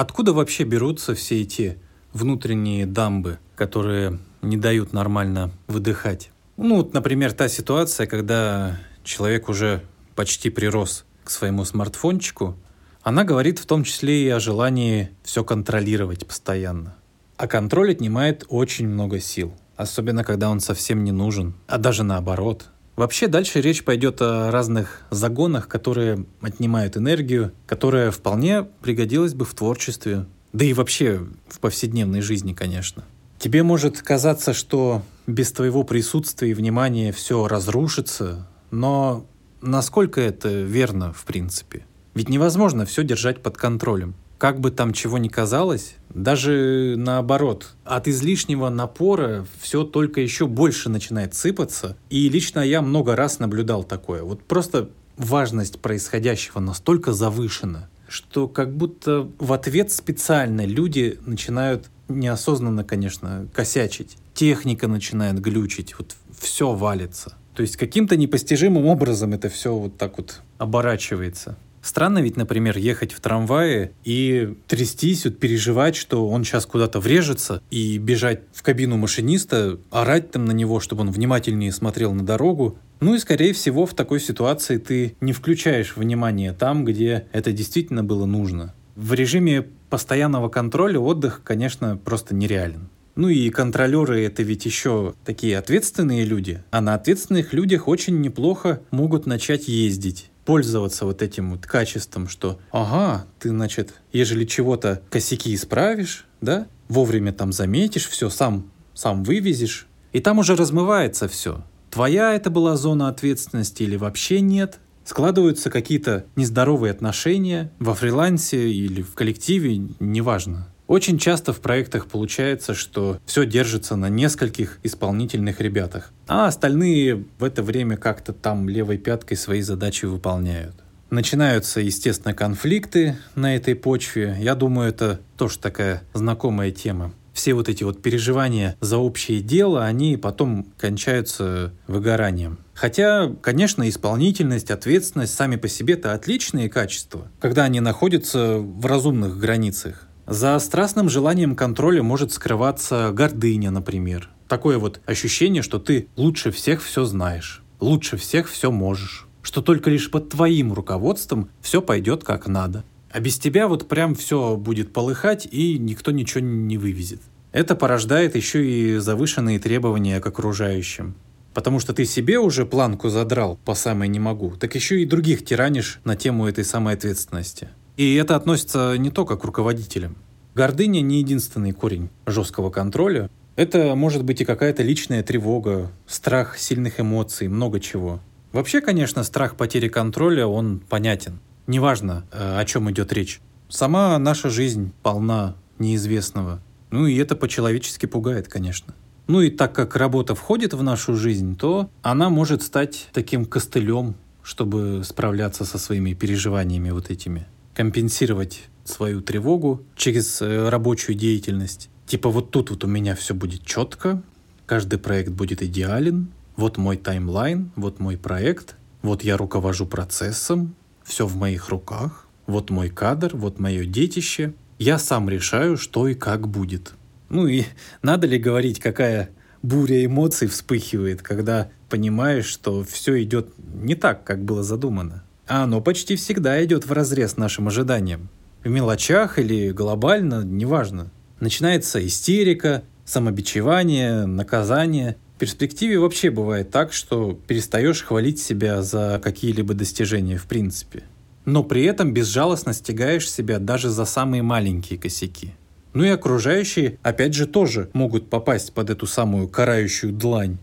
Откуда вообще берутся все эти внутренние дамбы, которые не дают нормально выдыхать? Ну, вот, например, та ситуация, когда человек уже почти прирос к своему смартфончику, она говорит в том числе и о желании все контролировать постоянно. А контроль отнимает очень много сил, особенно когда он совсем не нужен, а даже наоборот. Вообще дальше речь пойдет о разных загонах, которые отнимают энергию, которая вполне пригодилась бы в творчестве, да и вообще в повседневной жизни, конечно. Тебе может казаться, что без твоего присутствия и внимания все разрушится, но насколько это верно в принципе? Ведь невозможно все держать под контролем. Как бы там чего ни казалось, даже наоборот, от излишнего напора все только еще больше начинает сыпаться. И лично я много раз наблюдал такое. Вот просто важность происходящего настолько завышена, что как будто в ответ специально люди начинают неосознанно, конечно, косячить. Техника начинает глючить, вот все валится. То есть каким-то непостижимым образом это все вот так вот оборачивается. Странно ведь, например, ехать в трамвае и трястись, вот переживать, что он сейчас куда-то врежется, и бежать в кабину машиниста, орать там на него, чтобы он внимательнее смотрел на дорогу. Ну и, скорее всего, в такой ситуации ты не включаешь внимание там, где это действительно было нужно. В режиме постоянного контроля отдых, конечно, просто нереален. Ну и контролеры это ведь еще такие ответственные люди, а на ответственных людях очень неплохо могут начать ездить пользоваться вот этим вот качеством, что ага, ты, значит, ежели чего-то косяки исправишь, да, вовремя там заметишь, все сам, сам вывезешь, и там уже размывается все. Твоя это была зона ответственности или вообще нет, складываются какие-то нездоровые отношения во фрилансе или в коллективе, неважно. Очень часто в проектах получается, что все держится на нескольких исполнительных ребятах, а остальные в это время как-то там левой пяткой свои задачи выполняют. Начинаются, естественно, конфликты на этой почве. Я думаю, это тоже такая знакомая тема. Все вот эти вот переживания за общее дело, они потом кончаются выгоранием. Хотя, конечно, исполнительность, ответственность сами по себе это отличные качества, когда они находятся в разумных границах. За страстным желанием контроля может скрываться гордыня, например. Такое вот ощущение, что ты лучше всех все знаешь, лучше всех все можешь, что только лишь под твоим руководством все пойдет как надо. А без тебя вот прям все будет полыхать и никто ничего не вывезет. Это порождает еще и завышенные требования к окружающим. Потому что ты себе уже планку задрал по самой не могу, так еще и других тиранишь на тему этой самой ответственности. И это относится не только к руководителям. Гордыня не единственный корень жесткого контроля. Это может быть и какая-то личная тревога, страх сильных эмоций, много чего. Вообще, конечно, страх потери контроля, он понятен. Неважно, э, о чем идет речь. Сама наша жизнь полна неизвестного. Ну и это по-человечески пугает, конечно. Ну и так как работа входит в нашу жизнь, то она может стать таким костылем, чтобы справляться со своими переживаниями вот этими компенсировать свою тревогу через э, рабочую деятельность. Типа вот тут вот у меня все будет четко, каждый проект будет идеален, вот мой таймлайн, вот мой проект, вот я руковожу процессом, все в моих руках, вот мой кадр, вот мое детище. Я сам решаю, что и как будет. Ну и надо ли говорить, какая буря эмоций вспыхивает, когда понимаешь, что все идет не так, как было задумано а оно почти всегда идет в разрез нашим ожиданиям. В мелочах или глобально, неважно. Начинается истерика, самобичевание, наказание. В перспективе вообще бывает так, что перестаешь хвалить себя за какие-либо достижения в принципе. Но при этом безжалостно стягаешь себя даже за самые маленькие косяки. Ну и окружающие, опять же, тоже могут попасть под эту самую карающую длань.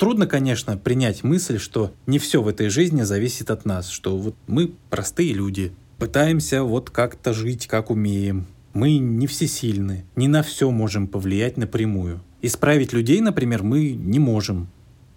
Трудно, конечно, принять мысль, что не все в этой жизни зависит от нас, что вот мы простые люди, пытаемся вот как-то жить, как умеем. Мы не всесильны, не на все можем повлиять напрямую. Исправить людей, например, мы не можем.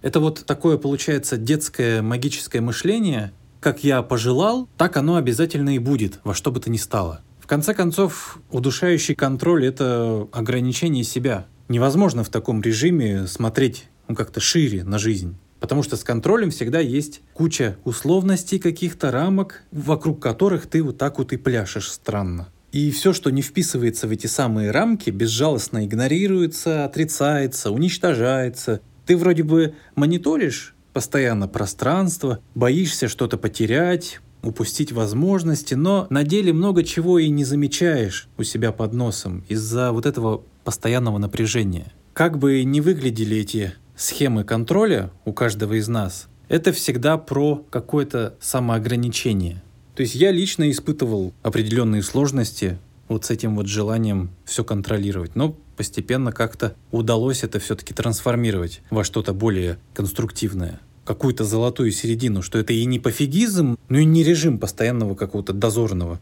Это вот такое получается детское магическое мышление, как я пожелал, так оно обязательно и будет, во что бы то ни стало. В конце концов, удушающий контроль — это ограничение себя. Невозможно в таком режиме смотреть ну, как-то шире на жизнь. Потому что с контролем всегда есть куча условностей каких-то рамок, вокруг которых ты вот так вот и пляшешь странно. И все, что не вписывается в эти самые рамки, безжалостно игнорируется, отрицается, уничтожается. Ты вроде бы мониторишь постоянно пространство, боишься что-то потерять, упустить возможности, но на деле много чего и не замечаешь у себя под носом из-за вот этого постоянного напряжения. Как бы ни выглядели эти схемы контроля у каждого из нас, это всегда про какое-то самоограничение. То есть я лично испытывал определенные сложности вот с этим вот желанием все контролировать. Но постепенно как-то удалось это все-таки трансформировать во что-то более конструктивное. Какую-то золотую середину, что это и не пофигизм, но и не режим постоянного какого-то дозорного.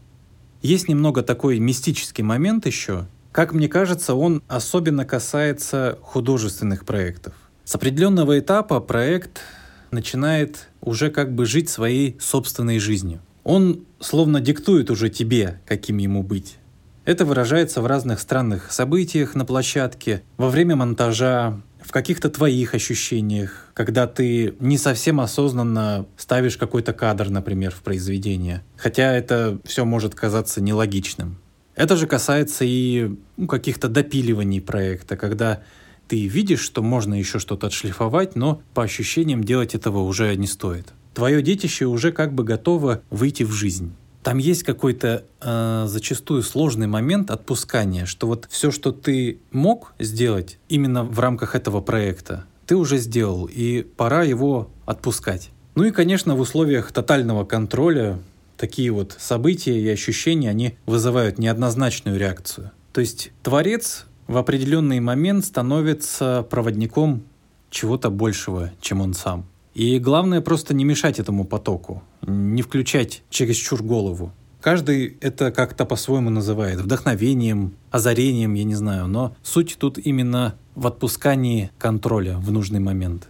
Есть немного такой мистический момент еще. Как мне кажется, он особенно касается художественных проектов. С определенного этапа проект начинает уже как бы жить своей собственной жизнью. Он словно диктует уже тебе, каким ему быть. Это выражается в разных странных событиях на площадке, во время монтажа, в каких-то твоих ощущениях, когда ты не совсем осознанно ставишь какой-то кадр, например, в произведение. Хотя это все может казаться нелогичным. Это же касается и ну, каких-то допиливаний проекта, когда ты видишь, что можно еще что-то отшлифовать, но по ощущениям делать этого уже не стоит. Твое детище уже как бы готово выйти в жизнь там есть какой-то э, зачастую сложный момент отпускания, что вот все, что ты мог сделать именно в рамках этого проекта, ты уже сделал, и пора его отпускать. Ну и, конечно, в условиях тотального контроля такие вот события и ощущения, они вызывают неоднозначную реакцию. То есть творец в определенный момент становится проводником чего-то большего, чем он сам. И главное просто не мешать этому потоку, не включать чересчур голову. Каждый это как-то по-своему называет, вдохновением, озарением, я не знаю, но суть тут именно в отпускании контроля в нужный момент.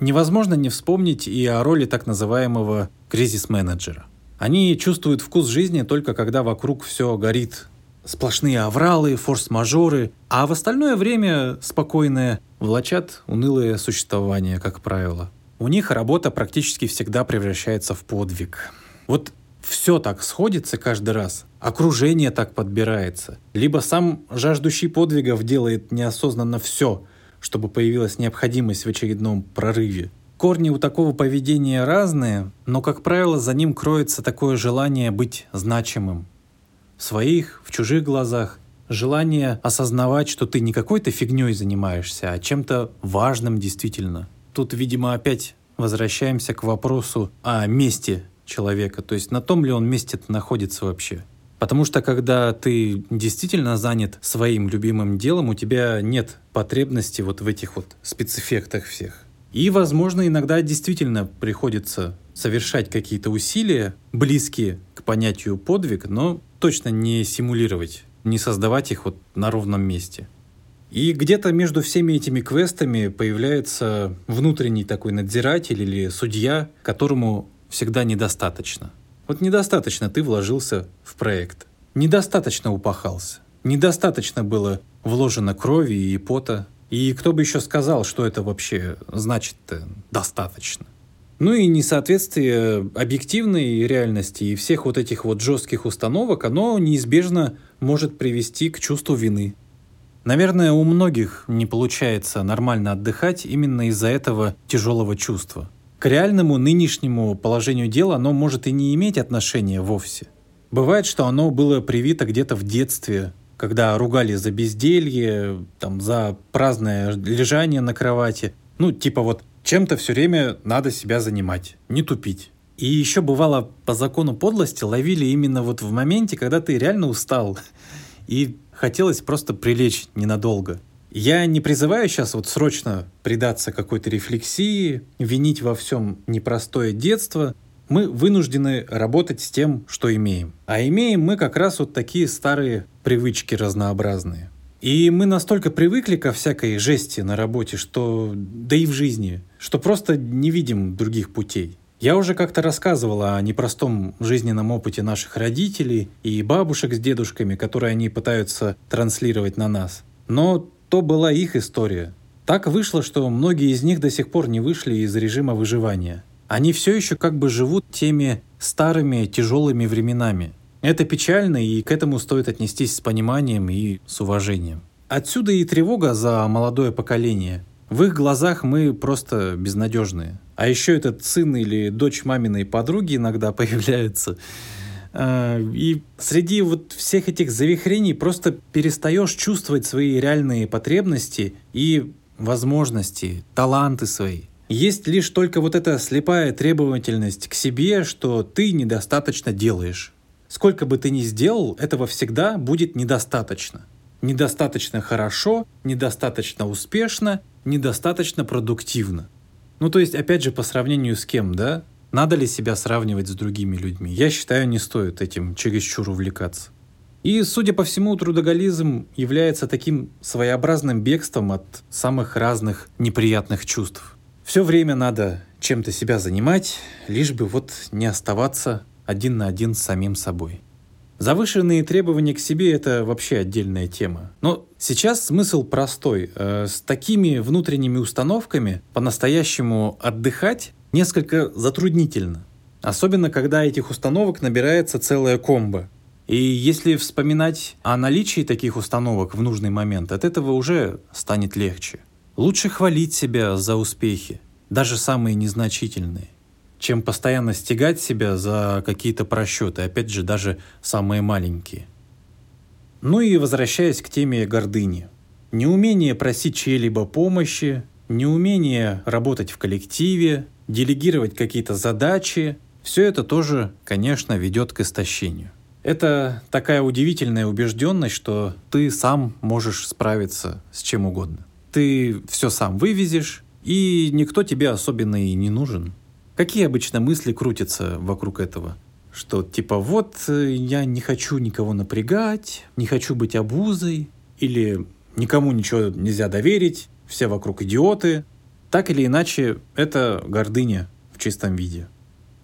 Невозможно не вспомнить и о роли так называемого кризис-менеджера. Они чувствуют вкус жизни только когда вокруг все горит. Сплошные авралы, форс-мажоры, а в остальное время спокойное влачат унылое существование, как правило. У них работа практически всегда превращается в подвиг. Вот все так сходится каждый раз, окружение так подбирается. Либо сам жаждущий подвигов делает неосознанно все, чтобы появилась необходимость в очередном прорыве. Корни у такого поведения разные, но, как правило, за ним кроется такое желание быть значимым. В своих, в чужих глазах. Желание осознавать, что ты не какой-то фигней занимаешься, а чем-то важным действительно – тут, видимо, опять возвращаемся к вопросу о месте человека, то есть на том ли он месте находится вообще. Потому что когда ты действительно занят своим любимым делом, у тебя нет потребности вот в этих вот спецэффектах всех. И, возможно, иногда действительно приходится совершать какие-то усилия, близкие к понятию подвиг, но точно не симулировать, не создавать их вот на ровном месте. И где-то между всеми этими квестами появляется внутренний такой надзиратель или судья, которому всегда недостаточно. Вот недостаточно ты вложился в проект. Недостаточно упахался. Недостаточно было вложено крови и пота. И кто бы еще сказал, что это вообще значит достаточно. Ну и несоответствие объективной реальности и всех вот этих вот жестких установок, оно неизбежно может привести к чувству вины. Наверное, у многих не получается нормально отдыхать именно из-за этого тяжелого чувства. К реальному нынешнему положению дела оно может и не иметь отношения вовсе. Бывает, что оно было привито где-то в детстве, когда ругали за безделье, там, за праздное лежание на кровати. Ну, типа вот чем-то все время надо себя занимать, не тупить. И еще бывало по закону подлости ловили именно вот в моменте, когда ты реально устал. И хотелось просто прилечь ненадолго. Я не призываю сейчас вот срочно предаться какой-то рефлексии, винить во всем непростое детство. Мы вынуждены работать с тем, что имеем. А имеем мы как раз вот такие старые привычки разнообразные. И мы настолько привыкли ко всякой жести на работе, что да и в жизни, что просто не видим других путей. Я уже как-то рассказывала о непростом жизненном опыте наших родителей и бабушек с дедушками, которые они пытаются транслировать на нас. Но то была их история. Так вышло, что многие из них до сих пор не вышли из режима выживания. Они все еще как бы живут теми старыми тяжелыми временами. Это печально, и к этому стоит отнестись с пониманием и с уважением. Отсюда и тревога за молодое поколение. В их глазах мы просто безнадежные. А еще этот сын или дочь маминой подруги иногда появляется. А, и среди вот всех этих завихрений просто перестаешь чувствовать свои реальные потребности и возможности, таланты свои. Есть лишь только вот эта слепая требовательность к себе, что ты недостаточно делаешь. Сколько бы ты ни сделал, этого всегда будет недостаточно. Недостаточно хорошо, недостаточно успешно, недостаточно продуктивно. Ну то есть, опять же, по сравнению с кем, да? Надо ли себя сравнивать с другими людьми? Я считаю, не стоит этим чересчур увлекаться. И, судя по всему, трудоголизм является таким своеобразным бегством от самых разных неприятных чувств. Все время надо чем-то себя занимать, лишь бы вот не оставаться один на один с самим собой. Завышенные требования к себе – это вообще отдельная тема. Но сейчас смысл простой. Э, с такими внутренними установками по-настоящему отдыхать несколько затруднительно. Особенно, когда этих установок набирается целая комба. И если вспоминать о наличии таких установок в нужный момент, от этого уже станет легче. Лучше хвалить себя за успехи, даже самые незначительные, чем постоянно стегать себя за какие-то просчеты, опять же, даже самые маленькие. Ну и возвращаясь к теме гордыни. Неумение просить чьей-либо помощи, неумение работать в коллективе, делегировать какие-то задачи, все это тоже, конечно, ведет к истощению. Это такая удивительная убежденность, что ты сам можешь справиться с чем угодно ты все сам вывезешь, и никто тебе особенно и не нужен. Какие обычно мысли крутятся вокруг этого? Что типа вот э, я не хочу никого напрягать, не хочу быть обузой, или никому ничего нельзя доверить, все вокруг идиоты. Так или иначе, это гордыня в чистом виде.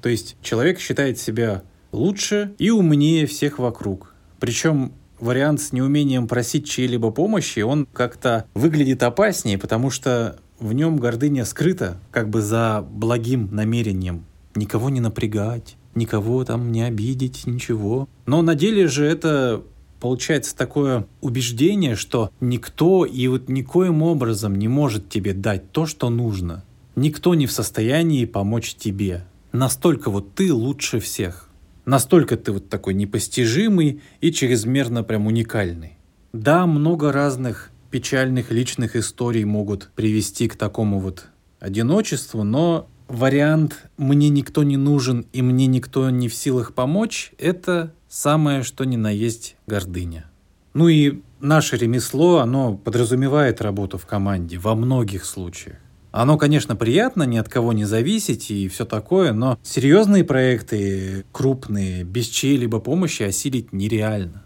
То есть человек считает себя лучше и умнее всех вокруг. Причем вариант с неумением просить чьей-либо помощи, он как-то выглядит опаснее, потому что в нем гордыня скрыта как бы за благим намерением. Никого не напрягать, никого там не обидеть, ничего. Но на деле же это получается такое убеждение, что никто и вот никоим образом не может тебе дать то, что нужно. Никто не в состоянии помочь тебе. Настолько вот ты лучше всех. Настолько ты вот такой непостижимый и чрезмерно прям уникальный. Да, много разных печальных личных историй могут привести к такому вот одиночеству, но вариант «мне никто не нужен и мне никто не в силах помочь» — это самое что ни на есть гордыня. Ну и наше ремесло, оно подразумевает работу в команде во многих случаях. Оно, конечно, приятно, ни от кого не зависеть и все такое, но серьезные проекты, крупные, без чьей-либо помощи осилить нереально.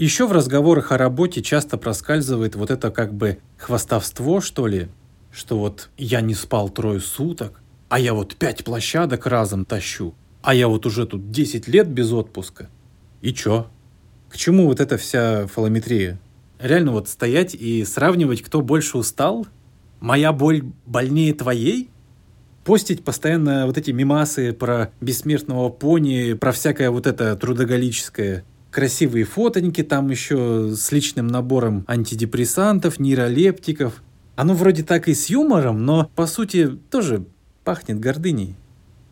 Еще в разговорах о работе часто проскальзывает вот это как бы хвастовство, что ли, что вот я не спал трое суток, а я вот пять площадок разом тащу, а я вот уже тут 10 лет без отпуска. И чё? К чему вот эта вся фалометрия? Реально вот стоять и сравнивать, кто больше устал – моя боль больнее твоей? Постить постоянно вот эти мимасы про бессмертного пони, про всякое вот это трудоголическое. Красивые фотоньки там еще с личным набором антидепрессантов, нейролептиков. Оно вроде так и с юмором, но по сути тоже пахнет гордыней.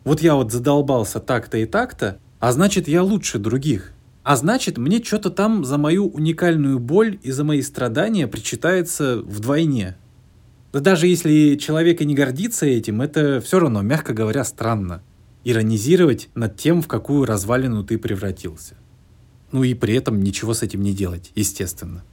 Вот я вот задолбался так-то и так-то, а значит я лучше других. А значит, мне что-то там за мою уникальную боль и за мои страдания причитается вдвойне. Да даже если человек и не гордится этим, это все равно, мягко говоря, странно. Иронизировать над тем, в какую развалину ты превратился. Ну и при этом ничего с этим не делать, естественно.